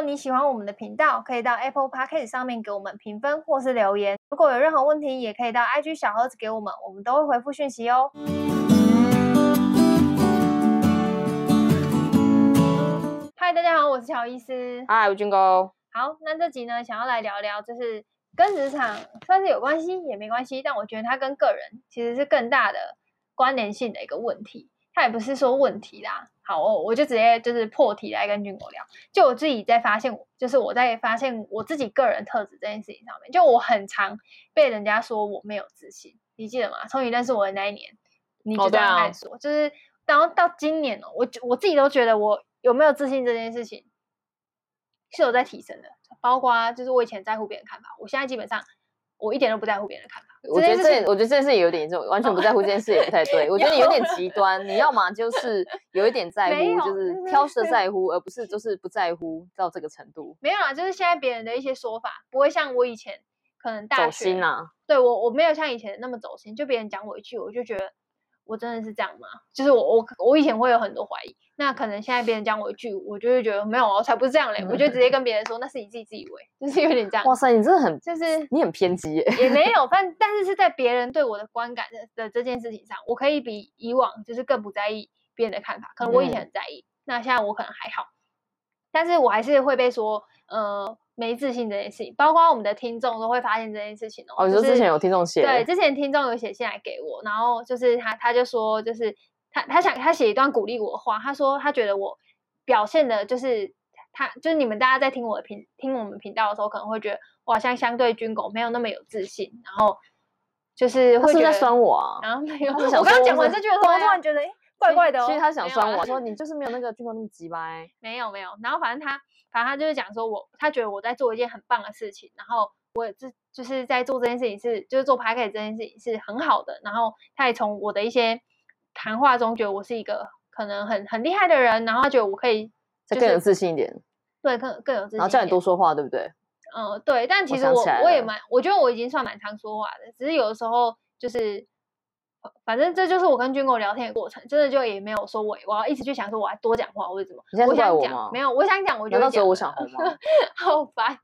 果你喜欢我们的频道，可以到 Apple Podcast 上面给我们评分或是留言。如果有任何问题，也可以到 IG 小盒子给我们，我们都会回复讯息哦。嗨，大家好，我是乔医师。嗨，我是军哥。好，那这集呢，想要来聊聊，就是跟职场算是有关系，也没关系，但我觉得它跟个人其实是更大的关联性的一个问题。它也不是说问题啦。好，我我就直接就是破题来跟军哥聊。就我自己在发现，就是我在发现我自己个人特质这件事情上面，就我很常被人家说我没有自信，你记得吗？从你认识我的那一年，你就这样来说，哦啊、就是然后到今年哦，我我自己都觉得我。有没有自信这件事情是有在提升的，包括就是我以前在乎别人看法，我现在基本上我一点都不在乎别人的看法。我觉得这，我觉得这件事有点严重，完全不在乎这件事也不太对。我觉得有点极端，你要么就是有一点 在乎，就是挑食的在乎，而不是就是不在乎到这个程度。没有啊，就是现在别人的一些说法不会像我以前可能大学，走心啊。对，我我没有像以前那么走心，就别人讲我一句，我就觉得。我真的是这样吗？就是我我我以前会有很多怀疑，那可能现在别人讲我一句，我就会觉得没有，我才不是这样嘞，我就直接跟别人说那是你自己自以为，就是有点这样。哇塞，你真的很就是你很偏激耶，也没有，但但是是在别人对我的观感的的这件事情上，我可以比以往就是更不在意别人的看法，可能我以前很在意，嗯、那现在我可能还好，但是我还是会被说呃。没自信这件事情，包括我们的听众都会发现这件事情哦。哦，你说之前有听众写，对，之前听众有写信来给我，然后就是他，他就说，就是他，他想他写一段鼓励我的话，他说他觉得我表现的，就是他，就是你们大家在听我的频听我们频道的时候，可能会觉得我好像相对军狗没有那么有自信，然后就是会是在酸我啊，然后没有，我刚刚讲完这句的时候，突然觉得哎，怪怪的哦。其实他想酸我，说你就是没有那个军狗那么直白。没有没有，然后反正他。反正他就是讲说我，他觉得我在做一件很棒的事情，然后我也是就是在做这件事情是，就是做 podcast 这件事情是很好的，然后他也从我的一些谈话中觉得我是一个可能很很厉害的人，然后他觉得我可以、就是、再更有自信一点，对，更更有自信，然后叫你多说话，对不对？嗯，对，但其实我我，我也蛮，我觉得我已经算蛮常说话的，只是有的时候就是。反正这就是我跟军哥聊天的过程，真的就也没有说我我要一直去想说我要多讲话或者怎么。你现在怪我吗？我想讲，没有，我想讲，我就讲。那时候我想红吗？好烦，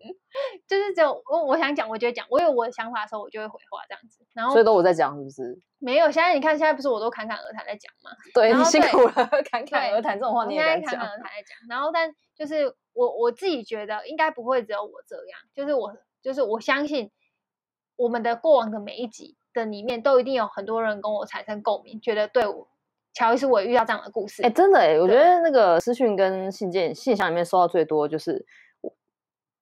就是只有我我想讲，我就讲，我有我的想法的时候，我就会回话这样子。然后所以都我在讲，是不是？没有，现在你看，现在不是我都侃侃而谈在讲吗？对，你辛苦了，侃侃而谈这种话你也敢讲。侃侃而谈在讲，然后但就是我我自己觉得应该不会只有我这样，就是我就是我相信我们的过往的每一集。的里面都一定有很多人跟我产生共鸣，觉得对我乔伊斯我也遇到这样的故事。哎、欸，真的哎、欸，我觉得那个私讯跟信件信箱里面收到最多就是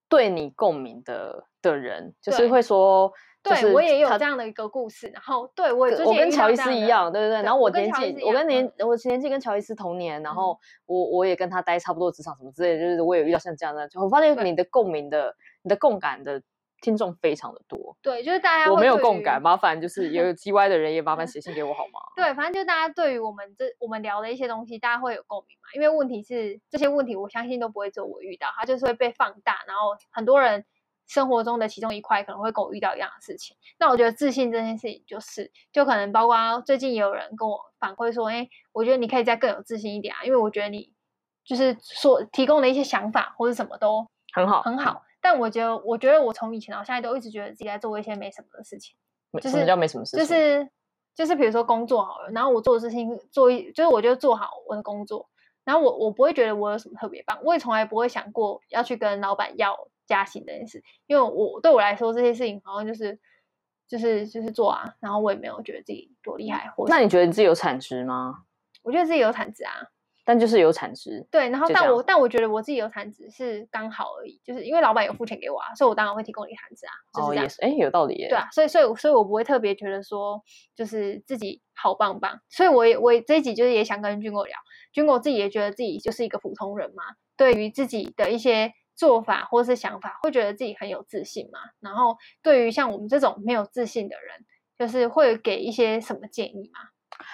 对你共鸣的的人，就是会说，对，对我也有这样的一个故事。然后对我也，我跟乔伊斯一样，对对对。然后我年纪，我跟年，我年纪跟乔伊斯同年，然后我我也跟他待差不多职场什么之类的，就是我也遇到像这样的，就我发现你的共鸣的，你的共感的。听众非常的多，对，就是大家我没有共感，麻烦就是有 G Y 的人也麻烦写信给我好吗？对，反正就大家对于我们这我们聊的一些东西，大家会有共鸣嘛？因为问题是这些问题，我相信都不会只有我遇到，它就是会被放大，然后很多人生活中的其中一块可能会跟我遇到一样的事情。那我觉得自信这件事情，就是就可能包括最近也有人跟我反馈说，哎，我觉得你可以再更有自信一点啊，因为我觉得你就是所提供的一些想法或者什么都很好，很好。但我觉得，我觉得我从以前到现在都一直觉得自己在做一些没什么的事情。就是、什么叫没什么事情？就是就是比如说工作好了，然后我做的事情做一，就是我觉得做好我的工作，然后我我不会觉得我有什么特别棒，我也从来不会想过要去跟老板要加薪这件事，因为我对我来说这些事情好像就是就是就是做啊，然后我也没有觉得自己多厉害。或者那你觉得你自己有产值吗？我觉得自己有产值啊。但就是有产值，对，然后但我但我觉得我自己有产值是刚好而已，就是因为老板有付钱给我啊，所以我当然会提供你产值啊，就是这样。哦，也是，哎，有道理耶。对啊，所以所以所以我不会特别觉得说就是自己好棒棒，所以我也我也这一集就是也想跟军哥聊，军哥自己也觉得自己就是一个普通人嘛，对于自己的一些做法或是想法，会觉得自己很有自信嘛，然后对于像我们这种没有自信的人，就是会给一些什么建议吗？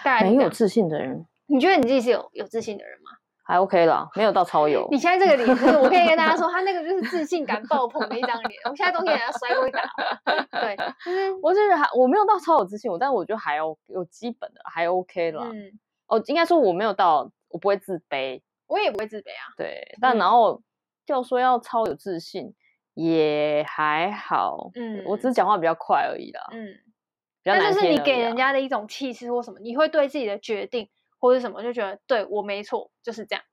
大概没有自信的人。你觉得你自己是有有自信的人吗？还 OK 啦，没有到超有。你现在这个脸，就是我可以跟大家说，他那个就是自信感爆棚的一张脸。我现在东西给他摔过一打。对，就是我就是还我没有到超有自信，我但我觉得还有有基本的还 OK 啦。嗯，哦，应该说我没有到，我不会自卑，我也不会自卑啊。对，但然后调说要超有自信，也还好。嗯，我只是讲话比较快而已啦。嗯，比较难听而已啦。但就是你给人家的一种气势或什么，你会对自己的决定或者什么就觉得对我没错，就是这样。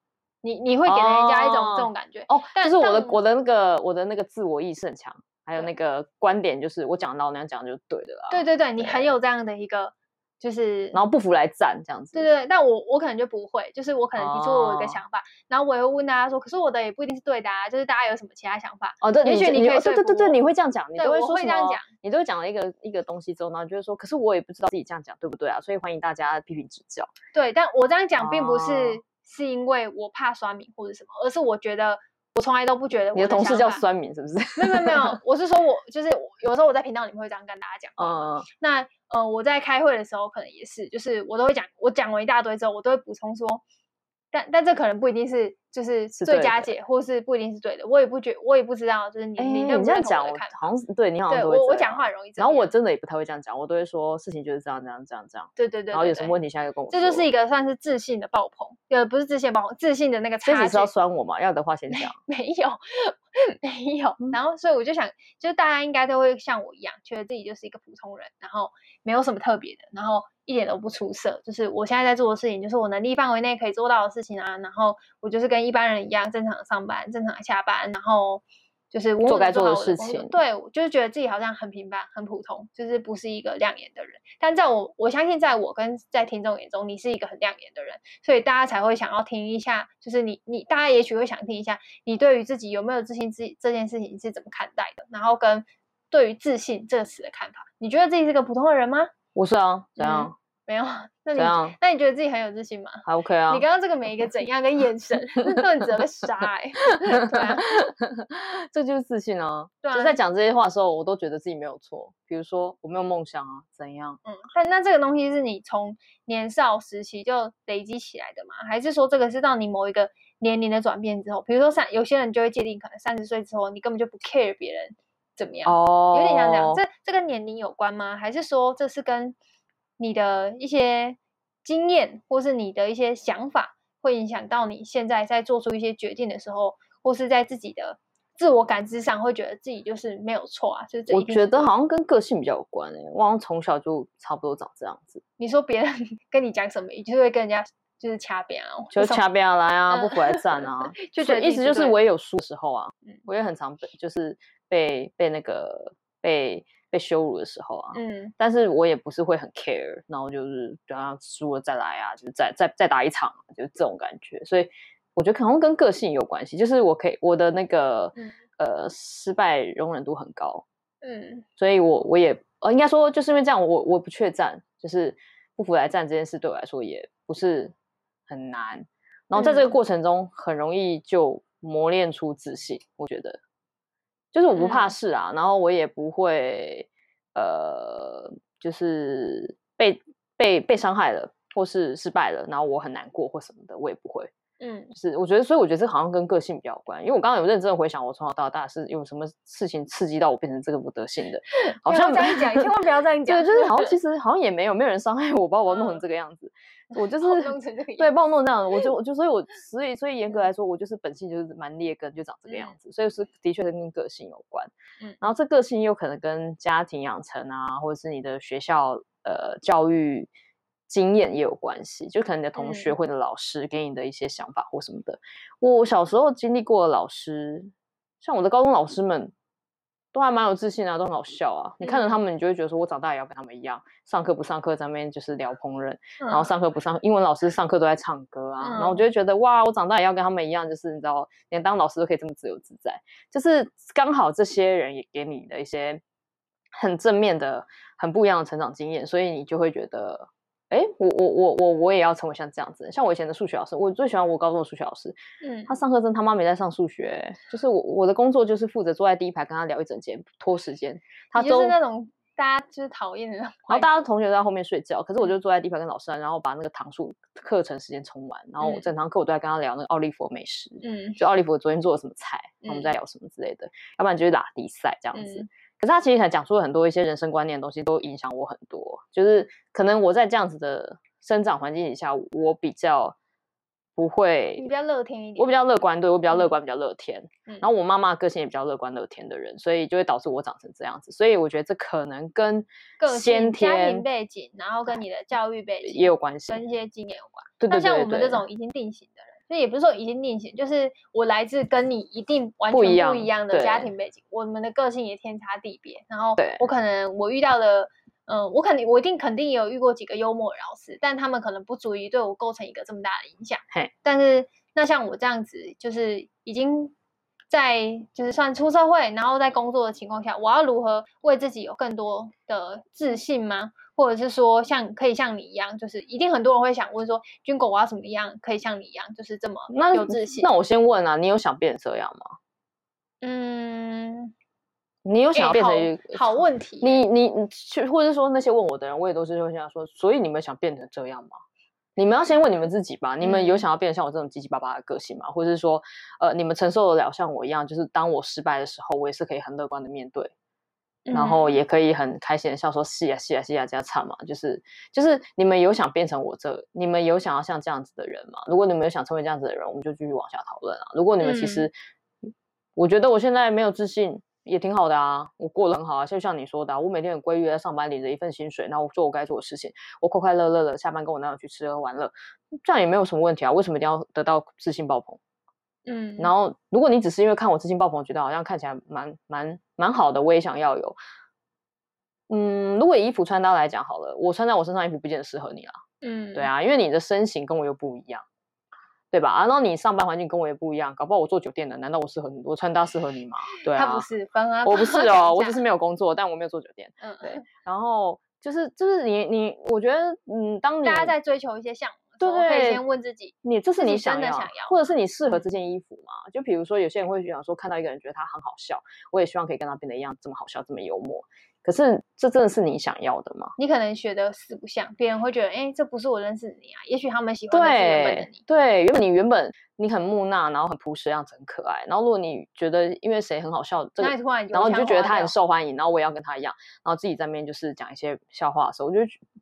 你你会给人家一种这种感觉哦，但是我的我的那个我的那个自我意识很强，还有那个观点就是我讲到那样讲就对的啦。对对对，你很有这样的一个。就是，然后不服来战这样子。对对，但我我可能就不会，就是我可能提出我一个想法，哦、然后我也会问大家说，可是我的也不一定是对的啊，就是大家有什么其他想法？哦，对，也许你可以对对对对，你会这样讲，你都会说这样？讲你都会讲了一个一个东西之后，然后就是说，可是我也不知道自己这样讲对不对啊，所以欢迎大家批评指教。对，但我这样讲并不是、哦、是因为我怕刷米或者什么，而是我觉得。我从来都不觉得我的，你的同事叫酸民是不是？没有没有没有，我是说我就是有时候我在频道里面会这样跟大家讲。嗯，那呃我在开会的时候可能也是，就是我都会讲，我讲完一大堆之后，我都会补充说。但但这可能不一定是就是最佳解，或是不一定是对的。我也不觉，我也不知道，就是你你这样讲，我好像是对你好像对我我讲话很容易。然后我真的也不太会这样讲，我都会说事情就是这样这样这样这样。对对对。然后有什么问题现在就跟我说。这就是一个算是自信的爆棚，呃，不是自信爆棚，自信的那个差距。这只是要酸我嘛？要的话先 讲。没有 没有。然后所以我就想，就是大家应该都会像我一样，觉得自己就是一个普通人，然后没有什么特别的，然后。一点都不出色，就是我现在在做的事情，就是我能力范围内可以做到的事情啊。然后我就是跟一般人一样，正常上班，正常下班，然后就是我做该做的事情。对，就是觉得自己好像很平凡、很普通，就是不是一个亮眼的人。但在我我相信，在我跟在听众眼中，你是一个很亮眼的人，所以大家才会想要听一下。就是你你大家也许会想听一下，你对于自己有没有自信，自己这件事情是怎么看待的？然后跟对于自信这个词的看法，你觉得自己是个普通的人吗？我是啊，怎样？嗯没有，那你那你觉得自己很有自信吗？还 OK 啊。你刚刚这个每一个怎样跟眼神，顿时被杀哎。对啊，这就是自信啊。对啊，就在讲这些话的时候，我都觉得自己没有错。比如说，我没有梦想啊，怎样？嗯，但那这个东西是你从年少时期就累积起来的吗？还是说这个是到你某一个年龄的转变之后？比如说三，有些人就会界定，可能三十岁之后，你根本就不 care 别人怎么样。哦，有点像这样。这这跟年龄有关吗？还是说这是跟？你的一些经验，或是你的一些想法，会影响到你现在在做出一些决定的时候，或是在自己的自我感知上，会觉得自己就是没有错啊。就是我觉得好像跟个性比较有关诶，我好像从小就差不多长这样子。你说别人 跟你讲什么，你就会跟人家就是掐边啊，就是掐边啊，来啊，不回来站啊，就觉得意思就是我也有输的时候啊，嗯，我也很常被就是被被那个被。被羞辱的时候啊，嗯，但是我也不是会很 care，然后就是等下输了再来啊，就是再再再打一场，就是这种感觉。所以我觉得可能跟个性有关系，就是我可以我的那个、嗯、呃失败容忍度很高，嗯，所以我我也呃应该说就是因为这样，我我不怯战，就是不服来战这件事对我来说也不是很难，然后在这个过程中很容易就磨练出自信，我觉得。就是我不怕事啊，嗯、然后我也不会，呃，就是被被被伤害了，或是失败了，然后我很难过或什么的，我也不会。嗯，是我觉得，所以我觉得这好像跟个性比较有关。因为我刚刚有认真的回想，我从小到大是有什么事情刺激到我变成这个不得性的，好像这样讲，千万不要这样讲。对，就是好像其实好像也没有，没有人伤害我，把我弄成这个样子。嗯我就是对，把我弄这样，我就我就所以，我所以所以严格来说，我就是本性就是蛮劣根，就长这个样子，嗯、所以是的确是跟个性有关。嗯，然后这个性又可能跟家庭养成啊，或者是你的学校呃教育经验也有关系，就可能你的同学或者老师给你的一些想法或什么的。嗯、我小时候经历过的老师，像我的高中老师们。都还蛮有自信啊，都很好笑啊。你看着他们，你就会觉得说，我长大也要跟他们一样，上课不上课，咱们就是聊烹饪，嗯、然后上课不上，英文老师上课都在唱歌啊。嗯、然后我就会觉得，哇，我长大也要跟他们一样，就是你知道，连当老师都可以这么自由自在。就是刚好这些人也给你的一些很正面的、很不一样的成长经验，所以你就会觉得。哎，我我我我我也要成为像这样子，像我以前的数学老师，我最喜欢我高中的数学老师。嗯，他上课真他妈没在上数学，就是我我的工作就是负责坐在第一排跟他聊一整节，拖时间。他就是那种大家就是讨厌。然后大家同学都在后面睡觉，可是我就坐在第一排跟老师，然后把那个堂数课程时间充完，然后我整堂课我都在跟他聊那个奥利佛美食，嗯，就奥利佛昨天做了什么菜，我们在聊什么之类的，要不然就是打比赛这样子。嗯可是他其实还讲出了很多一些人生观念的东西，都影响我很多。就是可能我在这样子的生长环境底下，我比较不会，你比较乐天一点。我比较乐观，对，我比较乐观，比较乐天。嗯，然后我妈妈个性也比较乐观乐天的人，所以就会导致我长成这样子。所以我觉得这可能跟先天家庭背景，然后跟你的教育背景也有关系，跟一些经验有关。对对对对。那像我们这种已经定型的人，所以也不是说已经定型，就是我来自跟你一定完全不一样的家庭背景，我们的个性也天差地别。然后我可能我遇到的。嗯，我肯定，我一定肯定也有遇过几个幽默的老师，但他们可能不足以对我构成一个这么大的影响。嘿，但是那像我这样子，就是已经在就是算出社会，然后在工作的情况下，我要如何为自己有更多的自信吗？或者是说，像可以像你一样，就是一定很多人会想问说，军狗我要怎么样可以像你一样，就是这么有自信？那，那我先问啊，你有想变成这样吗？嗯。你有想要变成一个、欸、好，好问题？你你你去，或者说那些问我的人，我也都是会想说，所以你们想变成这样吗？你们要先问你们自己吧。你们有想要变得像我这种七七八八的个性吗？或者是说，呃，你们承受得了像我一样，就是当我失败的时候，我也是可以很乐观的面对，嗯、然后也可以很开心的笑说，是呀是呀是呀这样唱嘛。就是就是你们有想变成我这，你们有想要像这样子的人吗？如果你们有想成为这样子的人，我们就继续往下讨论啊。如果你们其实，嗯、我觉得我现在没有自信。也挺好的啊，我过得很好啊，就像你说的啊，我每天很规律在上班，领着一份薪水，然后我做我该做的事情，我快快乐乐的下班跟我男友去吃喝玩乐，这样也没有什么问题啊。为什么一定要得到自信爆棚？嗯，然后如果你只是因为看我自信爆棚，觉得好像看起来蛮蛮蛮好的，我也想要有。嗯，如果以衣服穿搭来讲好了，我穿在我身上衣服不见得适合你啦。嗯，对啊，因为你的身形跟我又不一样。对吧？啊，然后你上班环境跟我也不一样，搞不好我做酒店的，难道我适合你？我穿搭适合你吗？对啊，他不是，我不是哦，我只是没有工作，但我没有做酒店。嗯，对。然后就是就是你你，我觉得嗯，当你大家在追求一些项目，对对，可以先问自己，你这是你想要，想要或者是你适合这件衣服吗？就比如说有些人会想说，看到一个人觉得他很好笑，我也希望可以跟他变得一样这么好笑，这么幽默。可是这真的是你想要的吗？你可能学的四不像，别人会觉得，哎，这不是我认识的你啊。也许他们喜欢的是原本的你。对，原本你原本你很木讷，然后很朴实，样子很可爱。然后如果你觉得因为谁很好笑，这个，然后你就觉得他很受欢迎，然后我也要跟他一样，然后自己在那边就是讲一些笑话的时候，我就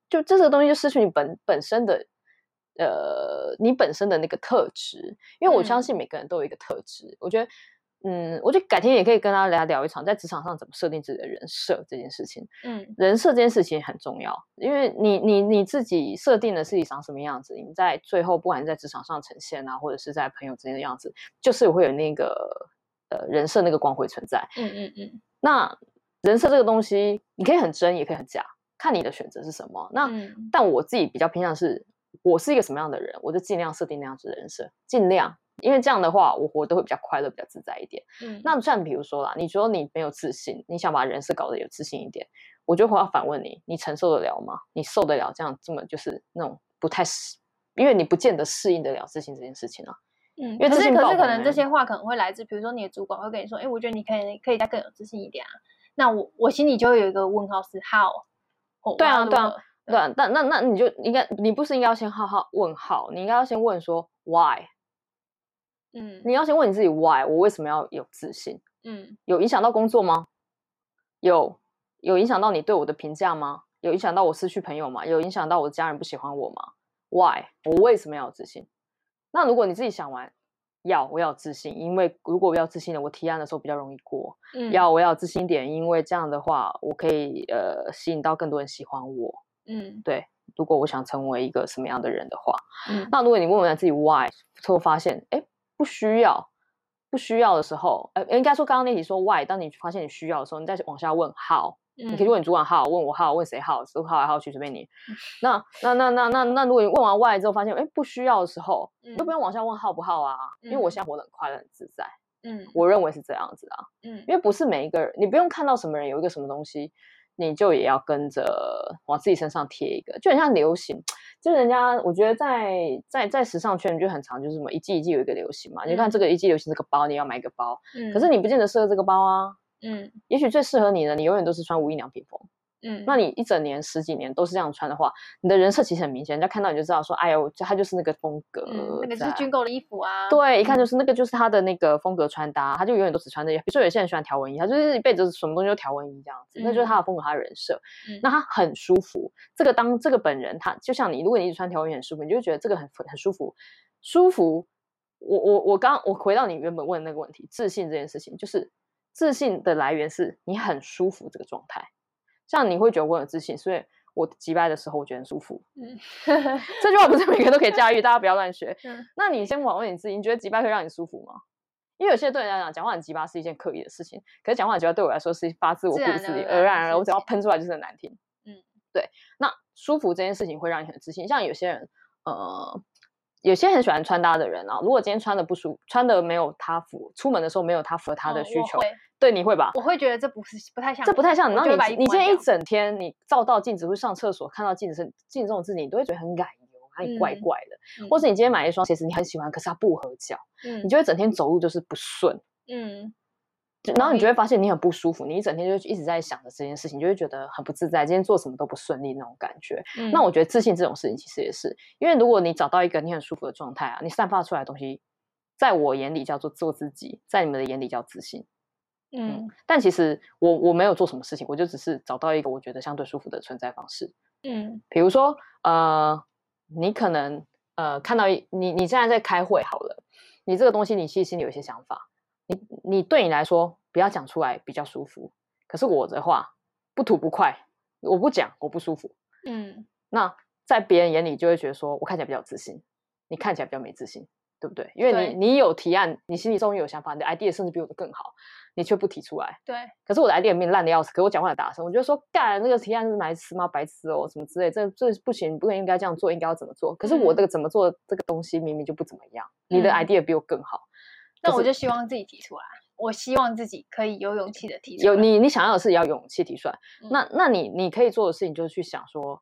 就这个东西就失去你本本身的，呃，你本身的那个特质。因为我相信每个人都有一个特质，嗯、我觉得。嗯，我觉得改天也可以跟大家聊一场，在职场上怎么设定自己的人设这件事情。嗯，人设这件事情很重要，因为你你你自己设定的自己长什么样子，你在最后不管是在职场上呈现啊，或者是在朋友之间的样子，就是会有那个呃人设那个光辉存在。嗯嗯嗯。那人设这个东西，你可以很真，也可以很假，看你的选择是什么。那、嗯、但我自己比较偏向是，我是一个什么样的人，我就尽量设定那样子的人设，尽量。因为这样的话，我活得会比较快乐，比较自在一点。嗯，那像比如说啦，你说你没有自信，你想把人设搞得有自信一点，我就会要反问你：你承受得了吗？你受得了这样这么就是那种不太适，因为你不见得适应得了自信这件事情啊。嗯，因为可是可是可能这些话可能会来自，比如说你的主管会跟你说：“哎，我觉得你可以可以再更有自信一点啊。”那我我心里就会有一个问号是 how？对啊对啊对啊，那那那你就应该你不是应该要先好好问号，你应该要先问说 why？嗯，你要先问你自己 why，我为什么要有自信？嗯，有影响到工作吗？有，有影响到你对我的评价吗？有影响到我失去朋友吗？有影响到我的家人不喜欢我吗？Why？我为什么要有自信？那如果你自己想完，要我要有自信，因为如果我要自信的，我提案的时候比较容易过。嗯，要我要有自信一点，因为这样的话，我可以呃吸引到更多人喜欢我。嗯，对。如果我想成为一个什么样的人的话，嗯，那如果你问问自己 why，最后发现，哎。不需要，不需要的时候，呃，应该说刚刚那题说 why，当你发现你需要的时候，你再往下问 how，嗯，你可以问你主管 how，问我 how，问谁 how，都 how 来 how 去随便你。那那那那那那，如果你问完 why 之后发现，哎，不需要的时候，嗯，都不用往下问 how 不 how 啊，因为我现在活得很快乐很自在，嗯，我认为是这样子啊，嗯，因为不是每一个人，你不用看到什么人有一个什么东西。你就也要跟着往自己身上贴一个，就很像流行，就是人家我觉得在在在时尚圈就很常，就是什么一季一季有一个流行嘛。嗯、你看这个一季流行这个包，你要买一个包，嗯，可是你不见得适合这个包啊，嗯，也许最适合你的，你永远都是穿无印良品风。嗯，那你一整年十几年都是这样穿的话，你的人设其实很明显，人家看到你就知道说，哎呦，他就是那个风格，嗯、那个就是军购的衣服啊。对，一看就是那个就是他的那个风格穿搭，他就永远都只穿这些。比如说有些人喜欢条纹衣，他就是一辈子什么东西都条纹衣这样子，嗯、那就是他的风格，他的人设。嗯、那他很舒服，这个当这个本人他就像你，如果你一直穿条纹衣很舒服，你就会觉得这个很很舒服。舒服。我我我刚我回到你原本问的那个问题，自信这件事情，就是自信的来源是你很舒服这个状态。像你会觉得我有自信，所以我击败的时候我觉得很舒服。嗯，这句话不是每个人都可以驾驭，大家不要乱学。嗯，那你先问问你自己，你觉得击败会让你舒服吗？因为有些对人来讲，讲话很机掰是一件刻意的事情，可是讲话很机掰对我来说是发自我骨子里，而然而然，我只要喷出来就是很难听。嗯，对。那舒服这件事情会让你很自信，像有些人，呃，有些很喜欢穿搭的人啊，如果今天穿的不舒服，穿的没有他符，出门的时候没有他符合他的需求，哦、对，你会吧？我会觉得这不是不太像，这不太像。然后你你今天一整天，你照到镜子或上厕所看到镜子是镜子这种自己，你都会觉得很感。哪里怪怪的，嗯、或者你今天买一双鞋子，你很喜欢，可是它不合脚，嗯，你就会整天走路就是不顺，嗯，然后你就会发现你很不舒服，你一整天就一直在想着这件事情，就会觉得很不自在，今天做什么都不顺利那种感觉。嗯、那我觉得自信这种事情其实也是，因为如果你找到一个你很舒服的状态啊，你散发出来的东西，在我眼里叫做做自己，在你们的眼里叫自信，嗯，嗯，但其实我我没有做什么事情，我就只是找到一个我觉得相对舒服的存在方式，嗯，比如说呃。你可能呃看到你你现在在开会好了，你这个东西你其实心里有一些想法，你你对你来说不要讲出来比较舒服，可是我的话不吐不快，我不讲我不舒服，嗯，那在别人眼里就会觉得说我看起来比较自信，你看起来比较没自信，对不对？因为你你有提案，你心里终于有想法，你的 idea 甚至比我的更好。你却不提出来，对。可是我的 idea 面烂的要死，可是我讲话很大声，我就说干那个提案是白痴吗？白痴哦，什么之类，这这不行，不应该这样做，应该要怎么做？可是我这个怎么做这个东西明明就不怎么样，嗯、你的 idea 比我更好。那、嗯、我就希望自己提出来，我希望自己可以有勇气的提出来。有你你想要的是要有勇气提出来，嗯、那那你你可以做的事情就是去想说，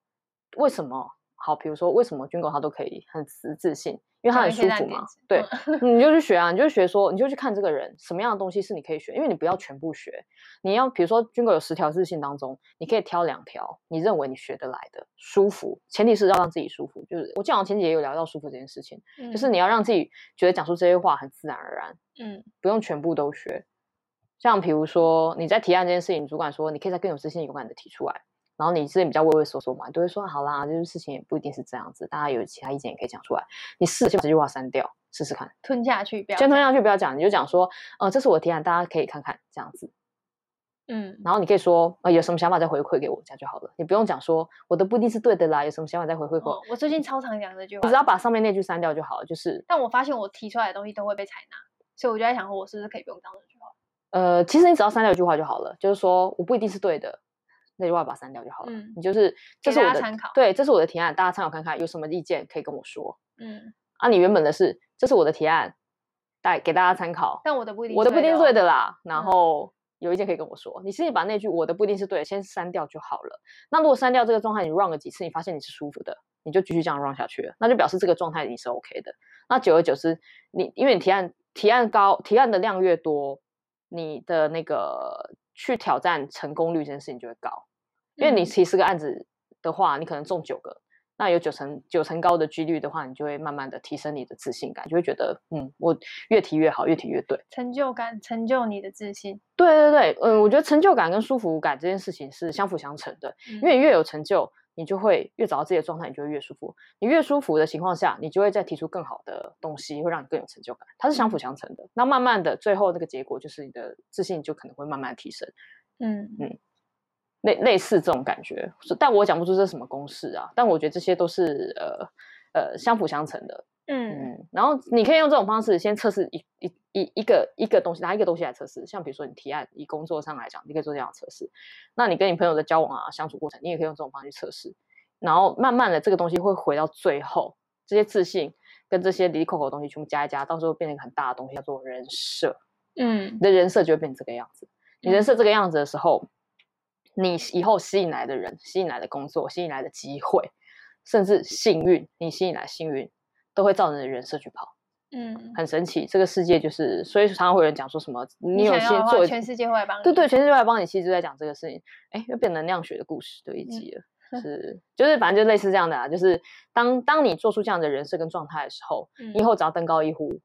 为什么好？比如说为什么军狗他都可以很自自信？因为他很舒服嘛，对，你就去学啊，你就学说，你就去看这个人什么样的东西是你可以学，因为你不要全部学，你要比如说军哥有十条自信当中，你可以挑两条你认为你学得来的舒服，前提是要让自己舒服，就是我记得我前几节也有聊到舒服这件事情，嗯、就是你要让自己觉得讲出这些话很自然而然，嗯，不用全部都学，像比如说你在提案这件事情，主管说你可以再更有自信、勇敢的提出来。然后你之前比较畏畏缩缩嘛，你都会说好啦，就是事情也不一定是这样子，大家有其他意见也可以讲出来。你试着先把这句话删掉，试试看，吞下去，不要先吞下去，不要讲，你就讲说，呃，这是我提案，大家可以看看这样子。嗯，然后你可以说，呃，有什么想法再回馈给我，这样就好了。你不用讲说我的不一定是对的啦，有什么想法再回馈给我。哦，我最近超常讲这句话，你只要把上面那句删掉就好了。就是，但我发现我提出来的东西都会被采纳，所以我就在想说，我是不是可以不用当这句话？呃，其实你只要删掉一句话就好了，就是说我不一定是对的。那句话把它删掉就好了。嗯，你就是这是我的参考，对，这是我的提案，大家参考看看，有什么意见可以跟我说。嗯，啊，你原本的是这是我的提案，带给大家参考。但我的不一定，我的不一定是对的啦。然后有意见可以跟我说。你自己把那句我的不一定是对的，先删掉就好了。那如果删掉这个状态，你 run 了几次，你发现你是舒服的，你就继续这样 run 下去了，那就表示这个状态你是 OK 的。那久而久之，你因为你提案提案高，提案的量越多，你的那个。去挑战成功率这件事情就会高，因为你提十个案子的话，你可能中九个，那有九成九成高的几率的话，你就会慢慢的提升你的自信感，就会觉得嗯，我越提越好，越提越对，成就感成就你的自信。对对对，嗯，我觉得成就感跟舒服感这件事情是相辅相成的，因为越有成就。你就会越找到自己的状态，你就会越舒服。你越舒服的情况下，你就会再提出更好的东西，会让你更有成就感。它是相辅相成的。那慢慢的，最后那个结果就是你的自信就可能会慢慢提升。嗯嗯，类类似这种感觉，但我讲不出这是什么公式啊。但我觉得这些都是呃呃相辅相成的。嗯嗯，然后你可以用这种方式先测试一一一一个一个东西，拿一个东西来测试。像比如说你提案，以工作上来讲，你可以做这样的测试。那你跟你朋友的交往啊、相处过程，你也可以用这种方式去测试。然后慢慢的，这个东西会回到最后，这些自信跟这些离离扣扣的东西全部加一加，到时候变成一个很大的东西，叫做人设。嗯，你的人设就会变成这个样子。你人设这个样子的时候，你以后吸引来的人、吸引来的工作、吸引来的机会，甚至幸运，你吸引来幸运。都会照着你的人设去跑，嗯，很神奇。这个世界就是，所以常常会有人讲说什么，你有先做，全世界会来帮你。对对，全世界会来帮你。其实就在讲这个事情。哎，又变能量学的故事的一集了，嗯、是，就是反正就类似这样的啊。就是当当你做出这样的人设跟状态的时候，嗯、以后只要登高一呼，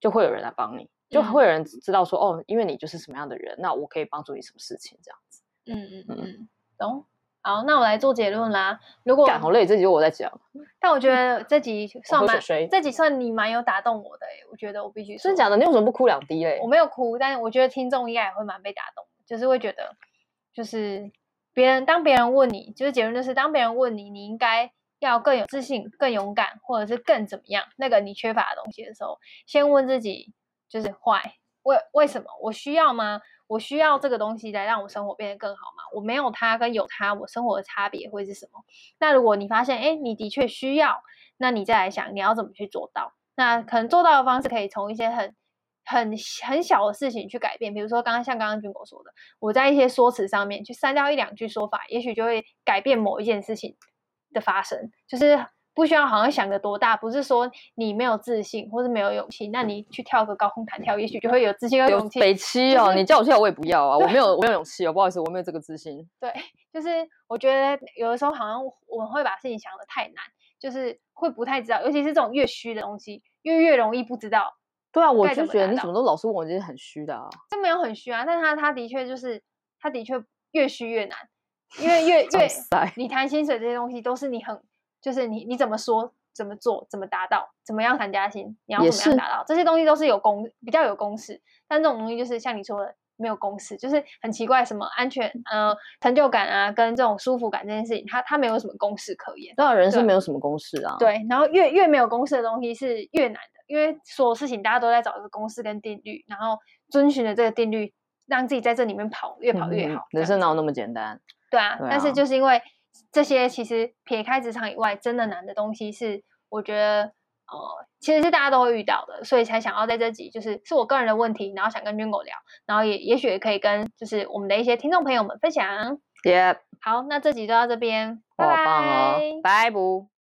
就会有人来帮你，就会有人知道说，嗯、哦，因为你就是什么样的人，那我可以帮助你什么事情这样子。嗯嗯嗯，懂。好，那我来做结论啦。如果好累，这集我在讲，但我觉得这集 算蛮，这集算你蛮有打动我的哎、欸，我觉得我必须，真的假的？你为什么不哭两滴嘞？我没有哭，但是我觉得听众应该也会蛮被打动，就是会觉得，就是别人当别人问你，就是结论就是当别人问你，你应该要更有自信、更勇敢，或者是更怎么样？那个你缺乏的东西的时候，先问自己，就是 why？为为什么？我需要吗？我需要这个东西来让我生活变得更好吗？我没有它跟有它，我生活的差别会是什么？那如果你发现，哎，你的确需要，那你再来想你要怎么去做到？那可能做到的方式可以从一些很、很、很小的事情去改变，比如说刚刚像刚刚军狗说的，我在一些说辞上面去删掉一两句说法，也许就会改变某一件事情的发生，就是。不需要好像想得多大，不是说你没有自信或是没有勇气，那你去跳个高空弹跳，也许就会有自信和勇气。北七哦，就是、你叫我跳我也不要啊，我没有我没有勇气哦，不好意思，我没有这个自信。对，就是我觉得有的时候好像我们会把事情想的太难，就是会不太知道，尤其是这种越虚的东西，越越容易不知道。对啊，我就觉得你怎么都老是问我这些很虚的啊，这没有很虚啊，但他他的确就是他的确越虚越难，因为越 越你谈薪水这些东西都是你很。就是你你怎么说怎么做怎么达到怎么样谈加薪，你要怎么样达到这些东西都是有公比较有公式，但这种东西就是像你说的没有公式，就是很奇怪，什么安全呃成就感啊跟这种舒服感这件事情，它它没有什么公式可言。多少人是没有什么公式啊？对，然后越越没有公式的东西是越难的，因为所有事情大家都在找一个公式跟定律，然后遵循着这个定律，让自己在这里面跑越跑越好。嗯、人生哪有那么简单？对啊，对啊，但是就是因为。这些其实撇开职场以外，真的难的东西是，我觉得，呃，其实是大家都会遇到的，所以才想要在这集，就是是我个人的问题，然后想跟军狗聊，然后也也许也可以跟就是我们的一些听众朋友们分享。Yep. 好，那这集就到这边，拜拜。拜拜。